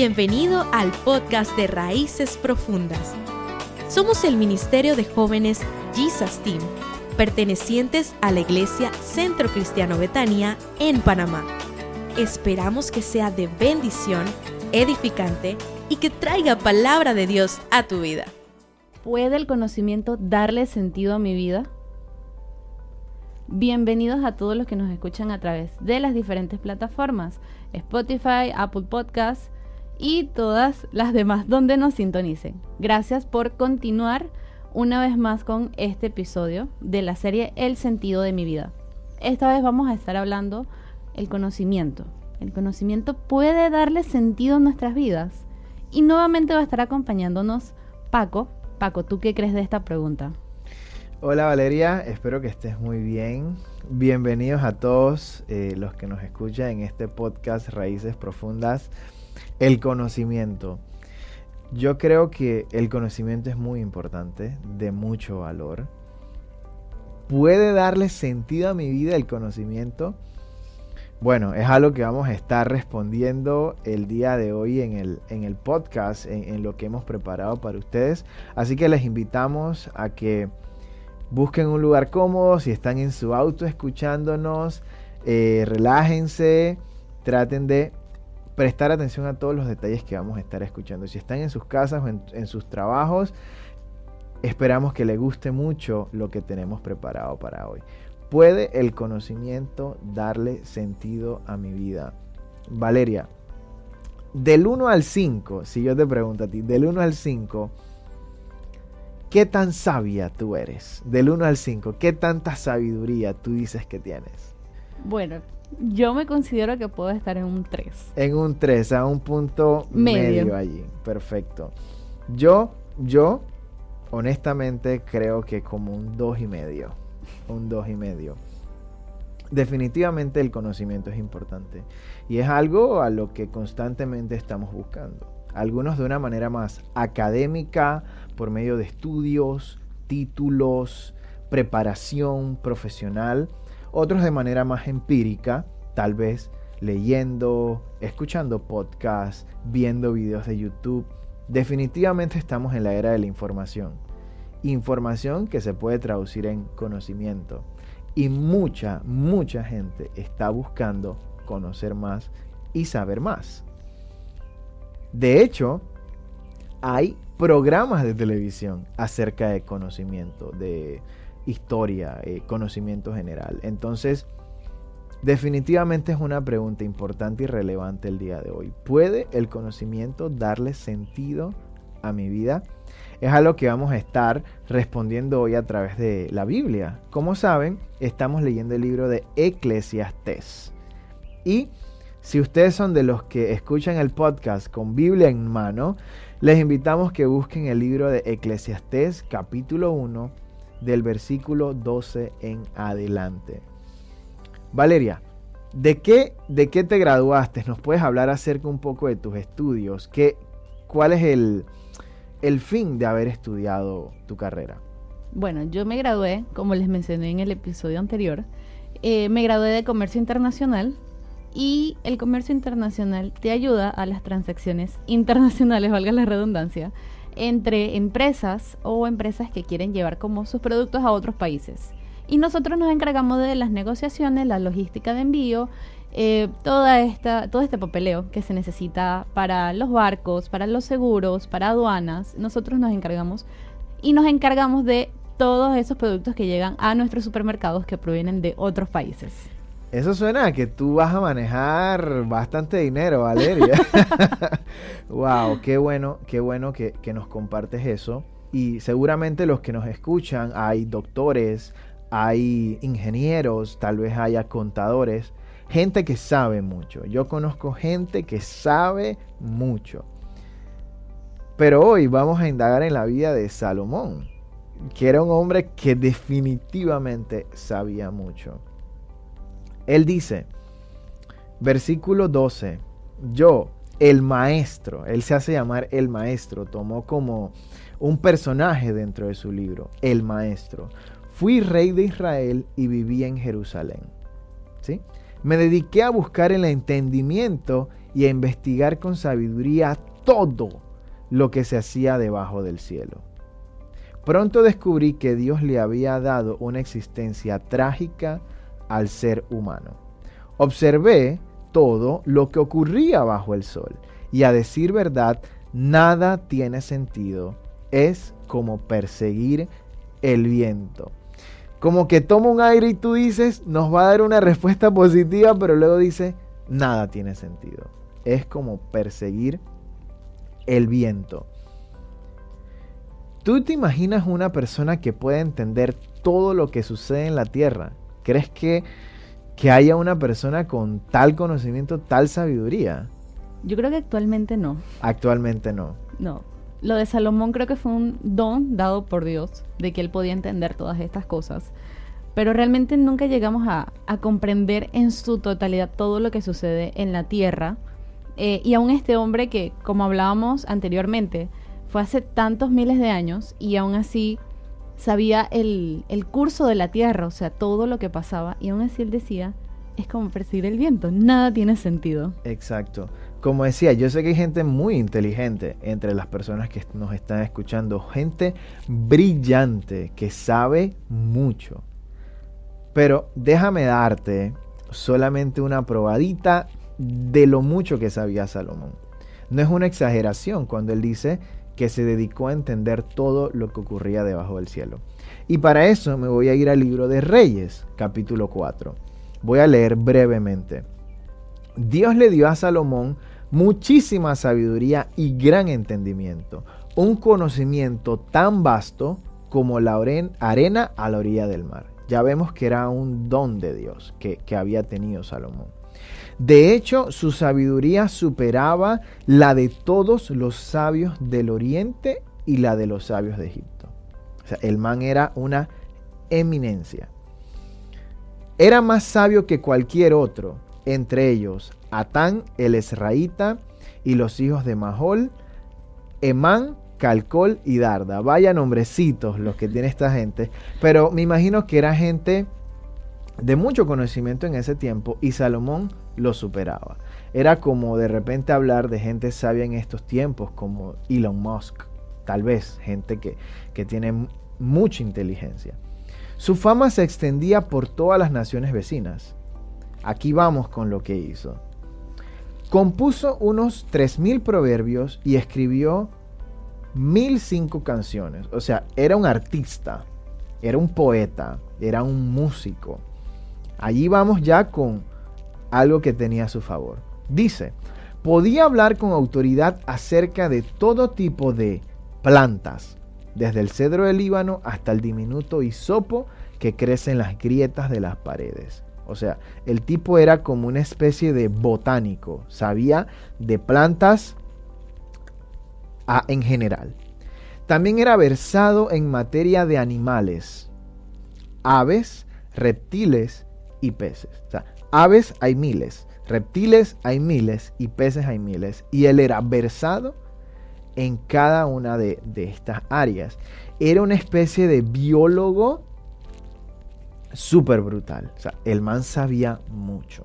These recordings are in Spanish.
Bienvenido al podcast de Raíces Profundas. Somos el Ministerio de Jóvenes Jesus Team, pertenecientes a la Iglesia Centro Cristiano Betania en Panamá. Esperamos que sea de bendición, edificante y que traiga palabra de Dios a tu vida. ¿Puede el conocimiento darle sentido a mi vida? Bienvenidos a todos los que nos escuchan a través de las diferentes plataformas, Spotify, Apple Podcasts y todas las demás donde nos sintonicen. Gracias por continuar una vez más con este episodio de la serie El sentido de mi vida. Esta vez vamos a estar hablando el conocimiento. El conocimiento puede darle sentido a nuestras vidas. Y nuevamente va a estar acompañándonos Paco. Paco, ¿tú qué crees de esta pregunta? Hola Valeria, espero que estés muy bien. Bienvenidos a todos eh, los que nos escuchan en este podcast Raíces Profundas el conocimiento. Yo creo que el conocimiento es muy importante, de mucho valor. ¿Puede darle sentido a mi vida el conocimiento? Bueno, es algo que vamos a estar respondiendo el día de hoy en el, en el podcast, en, lo que hemos preparado para ustedes. Así que les invitamos a que busquen un lugar cómodo, si están en su auto escuchándonos, eh, relájense, traten de prestar atención a todos los detalles que vamos a estar escuchando. Si están en sus casas o en, sus trabajos, esperamos que les guste mucho lo que tenemos preparado para hoy. ¿Puede el conocimiento darle sentido a mi vida? Valeria, del 1 al 5, si yo te pregunto a ti, del 1 al 5, ¿qué tan sabia tú eres? Del 1 al 5, ¿qué tanta sabiduría tú dices que tienes? Bueno, yo me considero que puedo estar en un 3. En un 3, a un punto medio, allí. Perfecto. Yo, yo, honestamente, creo que como un 2 y medio. Un 2 y medio. Definitivamente el conocimiento es importante. Y es algo a lo que constantemente estamos buscando. Algunos de una manera más académica, por medio de estudios, títulos, preparación profesional otros de manera más empírica, tal vez leyendo, escuchando podcasts, viendo videos de YouTube. Definitivamente estamos en la era de la información. Información que se puede traducir en conocimiento. Y mucha, mucha gente está buscando conocer más y saber más. De hecho, hay programas de televisión acerca de conocimiento, de historia, eh, conocimiento general. Entonces, definitivamente es una pregunta importante y relevante el día de hoy. ¿Puede el conocimiento darle sentido a mi vida? Es algo que vamos a estar respondiendo hoy a través de la Biblia. Como saben, estamos leyendo el libro de Eclesiastés. Y si ustedes son de los que escuchan el podcast con Biblia en mano, les invitamos que busquen el libro de Eclesiastés capítulo 1 del versículo 12 en adelante. Valeria, ¿de qué, de qué te graduaste? ¿Nos puedes hablar acerca un poco de tus estudios? ¿Qué, ¿Cuál es el, el fin de haber estudiado tu carrera? Bueno, yo me gradué, como les mencioné en el episodio anterior, eh, me gradué de comercio internacional y el comercio internacional te ayuda a las transacciones internacionales, valga la redundancia, entre empresas o empresas que quieren llevar como sus productos a otros países. Y nosotros nos encargamos de las negociaciones, la logística de envío, eh, toda esta, todo este papeleo que se necesita para los barcos, para los seguros, para aduanas. Nosotros nos encargamos y nos encargamos de todos esos productos que llegan a nuestros supermercados que provienen de otros países. Eso suena a que tú vas a manejar bastante dinero, Valeria. wow, qué bueno, qué bueno que, que, nos compartes eso. Y seguramente los que nos escuchan, hay doctores, hay ingenieros, tal vez haya contadores, gente que sabe mucho. Yo conozco gente que sabe mucho. Pero hoy vamos a indagar en la vida de Salomón, que era un hombre que definitivamente sabía mucho. Él dice, versículo 12, yo, el maestro, él se hace llamar el maestro, tomó como un personaje dentro de su libro, el maestro. Fui rey de Israel y viví en Jerusalén. ¿Sí? Me dediqué a buscar el entendimiento y a investigar con sabiduría todo lo que se hacía debajo del cielo. Pronto descubrí que Dios le había dado una existencia trágica al ser humano. Observé todo lo que ocurría bajo el sol y a decir verdad, nada tiene sentido. Es como perseguir el viento. Como que toma un aire y tú dices, nos va a dar una respuesta positiva, pero luego dice, nada tiene sentido. Es como perseguir el viento. ¿Tú te imaginas una persona que pueda entender todo lo que sucede en la Tierra? ¿Crees que, que haya una persona con tal conocimiento, tal sabiduría? Yo creo que actualmente no. Actualmente no. No. Lo de Salomón creo que fue un don dado por Dios, de que él podía entender todas estas cosas. Pero realmente nunca llegamos a, a comprender en su totalidad todo lo que sucede en la tierra. Eh, y aún este hombre que, como hablábamos anteriormente, fue hace tantos miles de años y aún así sabía el, el curso de la tierra, o sea, todo lo que pasaba. Y aún así él decía, es como percibir el viento, nada tiene sentido. Exacto. Como decía, yo sé que hay gente muy inteligente entre las personas que nos están escuchando, gente brillante que sabe mucho. Pero déjame darte solamente una probadita de lo mucho que sabía Salomón. No es una exageración cuando él dice que se dedicó a entender todo lo que ocurría debajo del cielo. Y para eso me voy a ir al libro de Reyes, capítulo 4. Voy a leer brevemente. Dios le dio a Salomón muchísima sabiduría y gran entendimiento, un conocimiento tan vasto como la arena a la orilla del mar. Ya vemos que era un don de Dios que, había tenido Salomón. De hecho, su sabiduría superaba la de todos los sabios del oriente y la de los sabios de Egipto. O sea, el man era una eminencia. Era más sabio que cualquier otro, entre ellos Atán el Esraíta y los hijos de Mahol, Emán, Calcol y Darda. Vaya nombrecitos los que tiene esta gente, pero me imagino que era gente de mucho conocimiento en ese tiempo y Salomón lo superaba. Era como de repente hablar de gente sabia en estos tiempos, como Elon Musk, tal vez gente que, que tiene mucha inteligencia. Su fama se extendía por todas las naciones vecinas. Aquí vamos con lo que hizo. Compuso unos 3.000 proverbios y escribió 1.005 canciones. O sea, era un artista, era un poeta, era un músico. Allí vamos ya con algo que tenía a su favor. Dice, podía hablar con autoridad acerca de todo tipo de plantas, desde el cedro del Líbano hasta el diminuto hisopo que crece en las grietas de las paredes. O sea, el tipo era como una especie de botánico, sabía de plantas en general. También era versado en materia de animales, aves, reptiles y peces. O sea, aves hay miles, reptiles hay miles y peces hay miles. Y él era versado en cada una de, estas áreas. Era una especie de biólogo súper brutal. O sea, el man sabía mucho.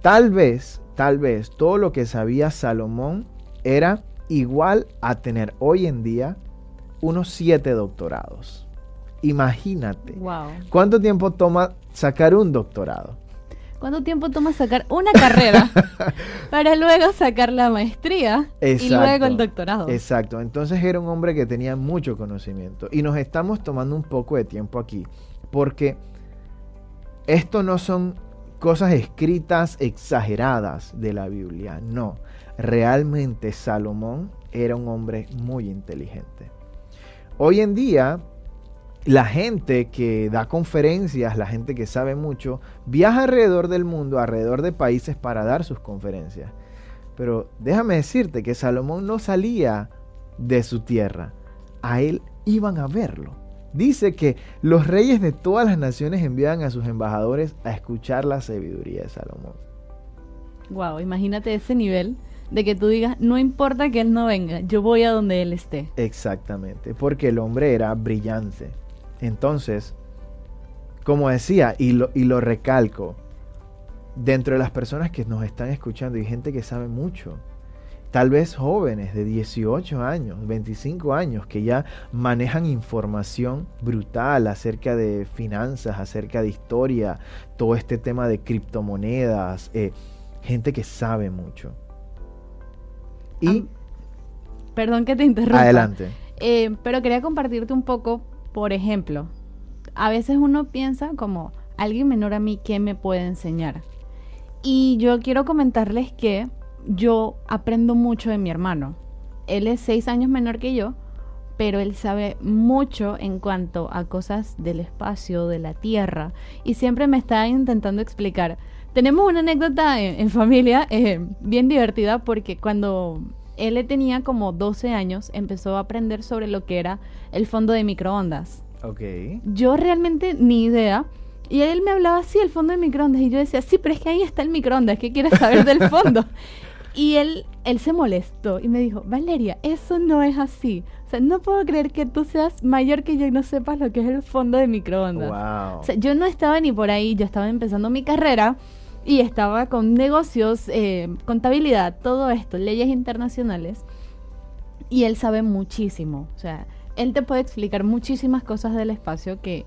Tal vez, tal vez todo lo que sabía Salomón era igual a tener hoy en día unos siete doctorados. Imagínate. Wow. ¿Cuánto tiempo toma sacar un doctorado? ¿Cuánto tiempo toma sacar una carrera para luego sacar la maestría y luego el doctorado? Exacto. Entonces era un hombre que tenía mucho conocimiento. Y nos estamos tomando un poco de tiempo aquí. Porque esto no son cosas escritas exageradas de la Biblia. No. Realmente Salomón era un hombre muy inteligente. Hoy en día la gente que da conferencias, la gente que sabe mucho, viaja alrededor del mundo, alrededor de países para dar sus conferencias. Pero déjame decirte que Salomón no salía de su tierra, a él iban a verlo. Dice que los reyes de todas las naciones envían a sus embajadores a escuchar la sabiduría de Salomón. Wow, imagínate ese nivel de que tú digas, no importa que él no venga, yo voy a donde él esté. Exactamente, porque el hombre era brillante. Entonces, como decía, y lo, y lo recalco, dentro de las personas que nos están escuchando hay gente que sabe mucho. Tal vez jóvenes de 18 años, 25 años, que ya manejan información brutal acerca de finanzas, acerca de historia, todo este tema de criptomonedas, eh, gente que sabe mucho. Y... perdón que te interrumpa. Adelante. Eh, pero quería compartirte un poco, por ejemplo, a veces uno piensa como alguien menor a mí, ¿qué me puede enseñar? Y yo quiero comentarles que yo aprendo mucho de mi hermano. Él es seis años menor que yo, pero él sabe mucho en cuanto a cosas del espacio, de la Tierra, y siempre me está intentando explicar. Tenemos una anécdota en, familia eh, bien divertida porque cuando él tenía como 12 años empezó a aprender sobre lo que era el fondo de microondas. Ok. Yo realmente ni idea. Y él me hablaba así, el fondo de microondas. Y yo decía, sí, pero es que ahí está el microondas. ¿Qué quieres saber del fondo? Y él, él se molestó y me dijo, Valeria, eso no es así. O sea, no puedo creer que tú seas mayor que yo y no sepas lo que es el fondo de microondas. O sea, yo no estaba ni por ahí, yo estaba empezando mi carrera y estaba con negocios, eh, contabilidad, todo esto, leyes internacionales. Y él sabe muchísimo. O sea, él te puede explicar muchísimas cosas del espacio que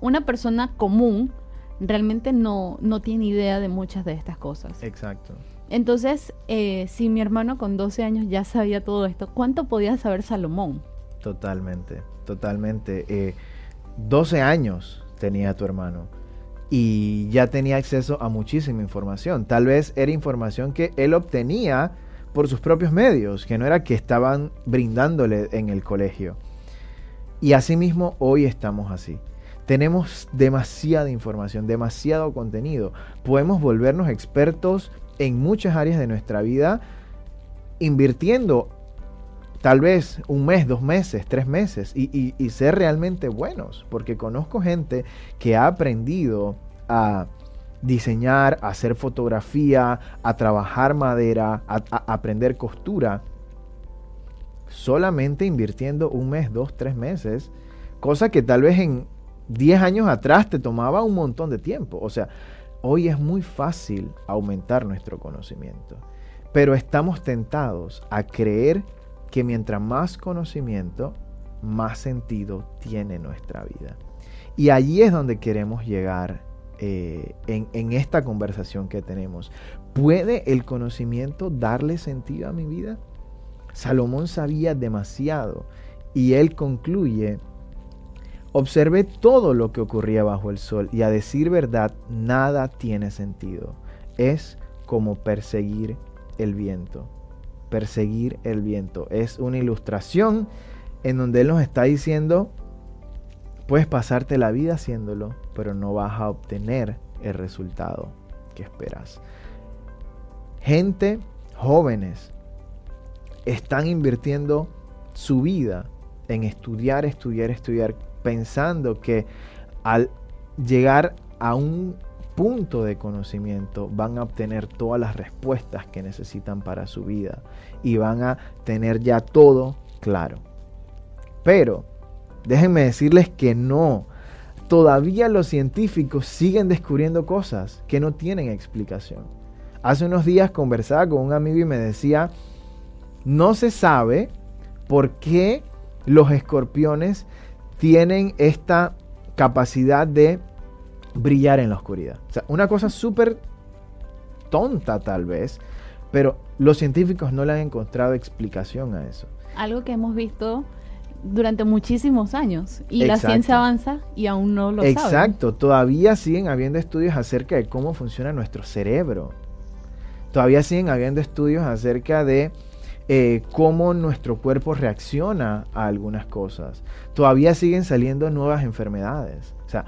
una persona común realmente no, no tiene idea de muchas de estas cosas. Exacto. Entonces, eh, si mi hermano con 12 años ya sabía todo esto, ¿cuánto podía saber Salomón? Totalmente, totalmente. Eh, 12 años tenía tu hermano y ya tenía acceso a muchísima información. Tal vez era información que él obtenía por sus propios medios, que no era que estaban brindándole en el colegio. Y asimismo hoy estamos así. Tenemos demasiada información, demasiado contenido. Podemos volvernos expertos en muchas áreas de nuestra vida invirtiendo tal vez un mes, dos meses, tres meses y, ser realmente buenos. Porque conozco gente que ha aprendido a diseñar, a hacer fotografía, a trabajar madera, a, a aprender costura, solamente invirtiendo un mes, dos, tres meses, cosa que tal vez en 10 años atrás te tomaba un montón de tiempo. O sea, Hoy es muy fácil aumentar nuestro conocimiento, pero estamos tentados a creer que mientras más conocimiento, más sentido tiene nuestra vida. Y allí es donde queremos llegar eh, en, en esta conversación que tenemos. ¿Puede el conocimiento darle sentido a mi vida? Salomón sabía demasiado y él concluye Observé todo lo que ocurría bajo el sol y a decir verdad, nada tiene sentido. Es como perseguir el viento. Perseguir el viento. Es una ilustración en donde Él nos está diciendo, puedes pasarte la vida haciéndolo, pero no vas a obtener el resultado que esperas. Gente, jóvenes, están invirtiendo su vida en estudiar, estudiar, estudiar pensando que al llegar a un punto de conocimiento van a obtener todas las respuestas que necesitan para su vida y van a tener ya todo claro. Pero déjenme decirles que no. Todavía los científicos siguen descubriendo cosas que no tienen explicación. Hace unos días conversaba con un amigo y me decía, no se sabe por qué los escorpiones tienen esta capacidad de brillar en la oscuridad. O sea, una cosa súper tonta tal vez, pero los científicos no le han encontrado explicación a eso. Algo que hemos visto durante muchísimos años y la ciencia avanza y aún no lo Exacto, todavía siguen habiendo estudios acerca de cómo funciona nuestro cerebro. Todavía siguen habiendo estudios acerca de eh, cómo nuestro cuerpo reacciona a algunas cosas. Todavía siguen saliendo nuevas enfermedades. O sea,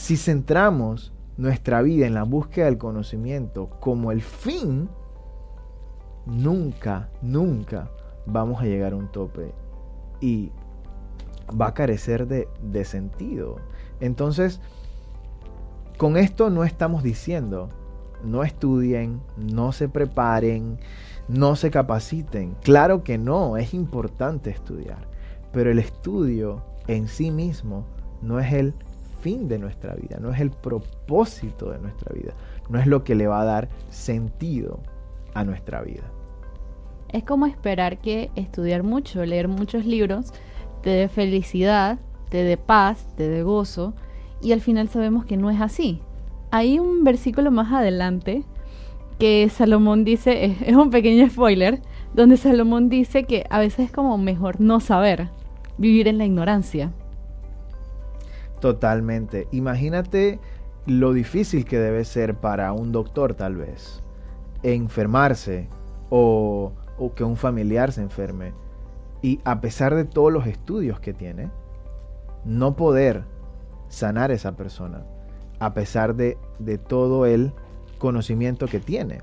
si centramos nuestra vida en la búsqueda del conocimiento como el fin, nunca, nunca vamos a llegar a un tope y va a carecer de, de sentido. Entonces, con esto no estamos diciendo, no estudien, no se preparen, no se capaciten. Claro que no, es importante estudiar, pero el estudio en sí mismo no es el fin de nuestra vida, no es el propósito de nuestra vida, no es lo que le va a dar sentido a nuestra vida. Es como esperar que estudiar mucho, leer muchos libros, te dé felicidad, te dé paz, te dé gozo, y al final sabemos que no es así. Hay un versículo más adelante que Salomón dice, es un pequeño spoiler, donde Salomón dice que a veces es como mejor no saber, vivir en la ignorancia. Totalmente. Imagínate lo difícil que debe ser para un doctor tal vez enfermarse o, o que un familiar se enferme y a pesar de todos los estudios que tiene, no poder sanar a esa persona, a pesar de, de todo el conocimiento que tiene.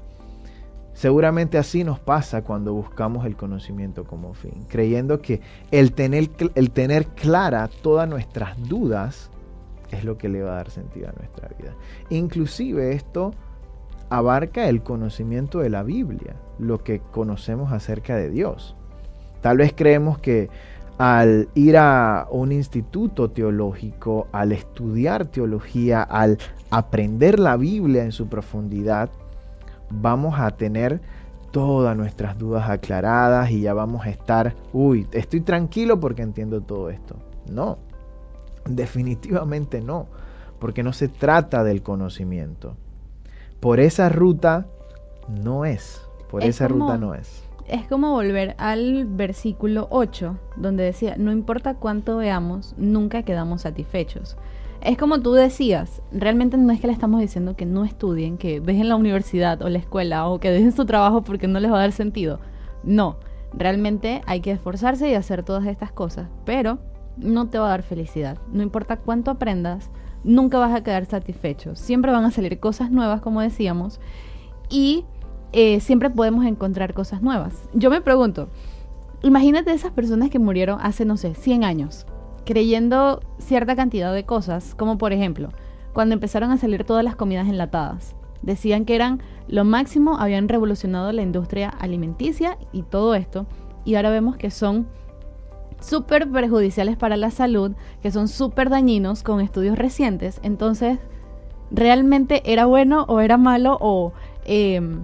Seguramente así nos pasa cuando buscamos el conocimiento como fin, creyendo que el tener, el tener clara todas nuestras dudas es lo que le va a dar sentido a nuestra vida. Inclusive esto abarca el conocimiento de la Biblia, lo que conocemos acerca de Dios. Tal vez creemos que al ir a un instituto teológico, al estudiar teología, al aprender la Biblia en su profundidad, vamos a tener todas nuestras dudas aclaradas y ya vamos a estar, uy, estoy tranquilo porque entiendo todo esto. No, definitivamente no, porque no se trata del conocimiento. Por esa ruta no es, por esa ruta no es es como volver al versículo 8, donde decía, no importa cuánto veamos, nunca quedamos satisfechos. Es como tú decías, realmente no es que le estamos diciendo que no estudien, que dejen la universidad o la escuela o que dejen su trabajo porque no les va a dar sentido. No, realmente hay que esforzarse y hacer todas estas cosas, pero no te va a dar felicidad. No importa cuánto aprendas, nunca vas a quedar satisfecho. Siempre van a salir cosas nuevas, como decíamos, y eh, siempre podemos encontrar cosas nuevas. Yo me pregunto, imagínate esas personas que murieron hace, no sé, 100 años, creyendo cierta cantidad de cosas, como por ejemplo, cuando empezaron a salir todas las comidas enlatadas. Decían que eran lo máximo, habían revolucionado la industria alimenticia y todo esto, y ahora vemos que son súper perjudiciales para la salud, que son súper dañinos con estudios recientes. Entonces, ¿realmente era bueno o era malo o em,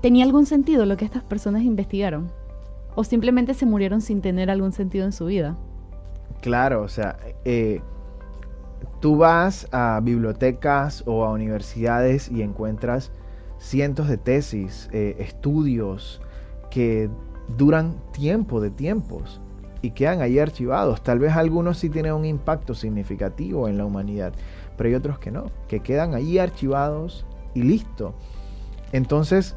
¿Tenía algún sentido lo que estas personas investigaron? ¿O simplemente se murieron sin tener algún sentido en su vida? Claro, o sea, eh, tú vas a bibliotecas o a universidades y encuentras cientos de tesis, eh, estudios que duran tiempo de tiempos y quedan ahí archivados. Tal vez algunos sí tienen un impacto significativo en la humanidad, pero hay otros que no, que quedan ahí archivados y listo. Entonces,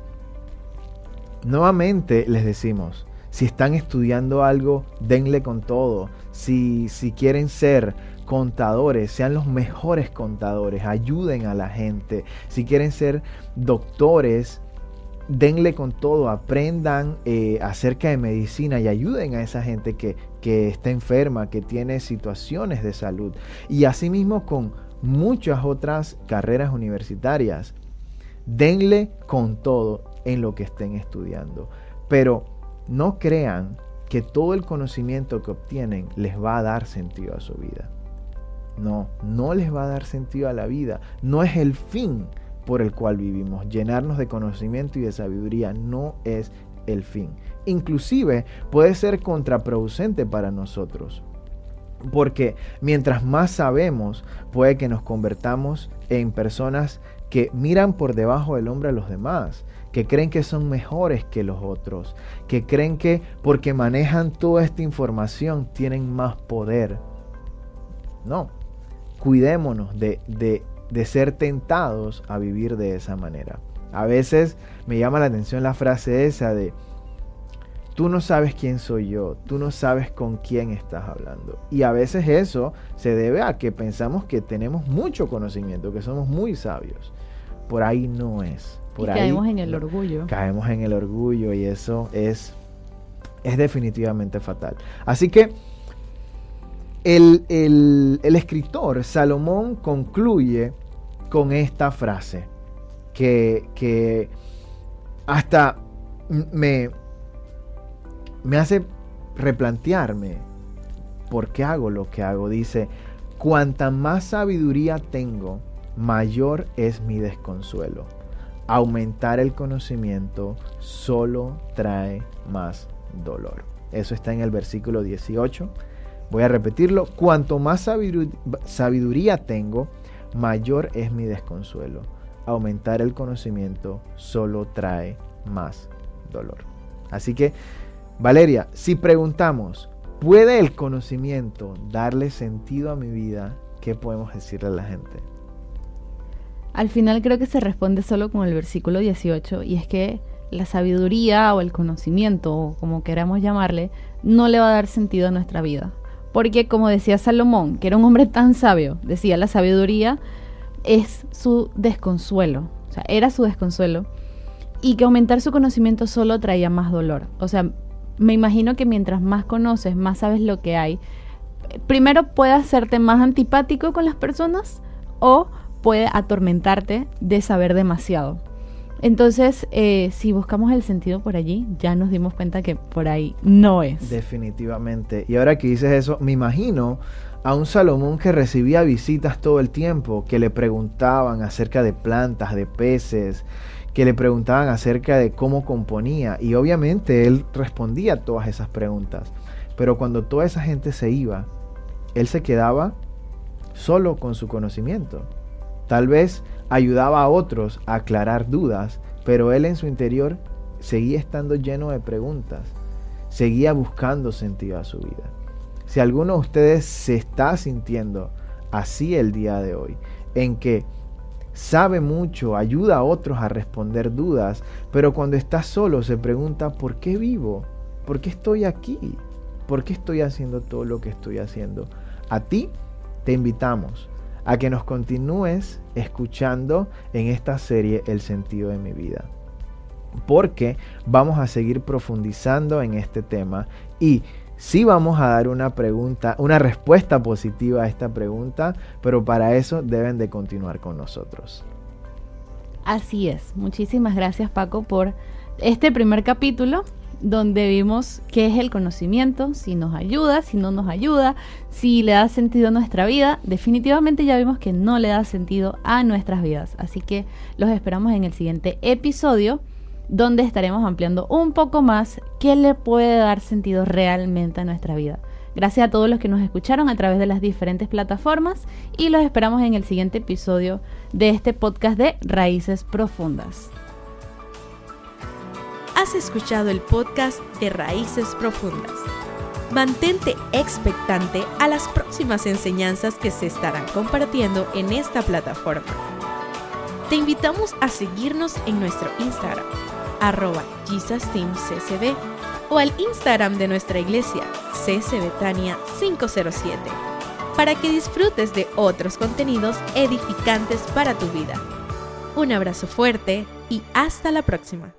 Nuevamente les decimos, si están estudiando algo, denle con todo. Si, si quieren ser contadores, sean los mejores contadores, ayuden a la gente. Si quieren ser doctores, denle con todo, aprendan eh, acerca de medicina y ayuden a esa gente que, que está enferma, que tiene situaciones de salud. Y asimismo con muchas otras carreras universitarias. Denle con todo en lo que estén estudiando. Pero no crean que todo el conocimiento que obtienen les va a dar sentido a su vida. No, no les va a dar sentido a la vida. No es el fin por el cual vivimos. Llenarnos de conocimiento y de sabiduría no es el fin. Inclusive puede ser contraproducente para nosotros. Porque mientras más sabemos, puede que nos convertamos en personas que miran por debajo del hombro a los demás, que creen que son mejores que los otros, que creen que porque manejan toda esta información tienen más poder. No, cuidémonos de, de, ser tentados a vivir de esa manera. A veces me llama la atención la frase esa de, tú no sabes quién soy yo, tú no sabes con quién estás hablando. Y a veces eso se debe a que pensamos que tenemos mucho conocimiento, que somos muy sabios. Por ahí no es caemos en el orgullo. Caemos en el orgullo y eso es, es definitivamente fatal. Así que el, escritor Salomón concluye con esta frase que, que hasta me, me hace replantearme por qué hago lo que hago. Dice, cuanta más sabiduría tengo, mayor es mi desconsuelo. Aumentar el conocimiento solo trae más dolor. Eso está en el versículo 18. Voy a repetirlo. Cuanto más sabiduría tengo, mayor es mi desconsuelo. Aumentar el conocimiento solo trae más dolor. Así que, Valeria, si preguntamos, ¿puede el conocimiento darle sentido a mi vida? ¿Qué podemos decirle a la gente? Al final creo que se responde solo con el versículo 18 y es que la sabiduría o el conocimiento, o como queramos llamarle, no le va a dar sentido a nuestra vida. Porque como decía Salomón, que era un hombre tan sabio, decía la sabiduría es su desconsuelo, o sea, era su desconsuelo, y que aumentar su conocimiento solo traía más dolor. O sea, me imagino que mientras más conoces, más sabes lo que hay, primero puede hacerte más antipático con las personas o puede atormentarte de saber demasiado. Entonces, eh, si buscamos el sentido por allí, ya nos dimos cuenta que por ahí no es. Definitivamente. Y ahora que dices eso, me imagino a un Salomón que recibía visitas todo el tiempo, que le preguntaban acerca de plantas, de peces, que le preguntaban acerca de cómo componía. Y obviamente él respondía todas esas preguntas. Pero cuando toda esa gente se iba, él se quedaba solo con su conocimiento. Tal vez ayudaba a otros a aclarar dudas, pero él en su interior seguía estando lleno de preguntas, seguía buscando sentido a su vida. Si alguno de ustedes se está sintiendo así el día de hoy, en que sabe mucho, ayuda a otros a responder dudas, pero cuando está solo se pregunta, ¿por qué vivo? ¿Por qué estoy aquí? ¿Por qué estoy haciendo todo lo que estoy haciendo? A ti te invitamos a que nos continúes escuchando en esta serie El sentido de mi vida. Porque vamos a seguir profundizando en este tema y sí vamos a dar una pregunta, una respuesta positiva a esta pregunta, pero para eso deben de continuar con nosotros. Así es. Muchísimas gracias Paco por este primer capítulo donde vimos qué es el conocimiento, si nos ayuda, si no nos ayuda, si le da sentido a nuestra vida. Definitivamente ya vimos que no le da sentido a nuestras vidas. Así que los esperamos en el siguiente episodio donde estaremos ampliando un poco más qué le puede dar sentido realmente a nuestra vida. Gracias a todos los que nos escucharon a través de las diferentes plataformas y los esperamos en el siguiente episodio de este podcast de Raíces Profundas. Has escuchado el podcast de Raíces Profundas. Mantente expectante a las próximas enseñanzas que se estarán compartiendo en esta plataforma. Te invitamos a seguirnos en nuestro Instagram, arroba JesusTeamCCB, o al Instagram de nuestra iglesia, CCBetania 507, para que disfrutes de otros contenidos edificantes para tu vida. Un abrazo fuerte y hasta la próxima.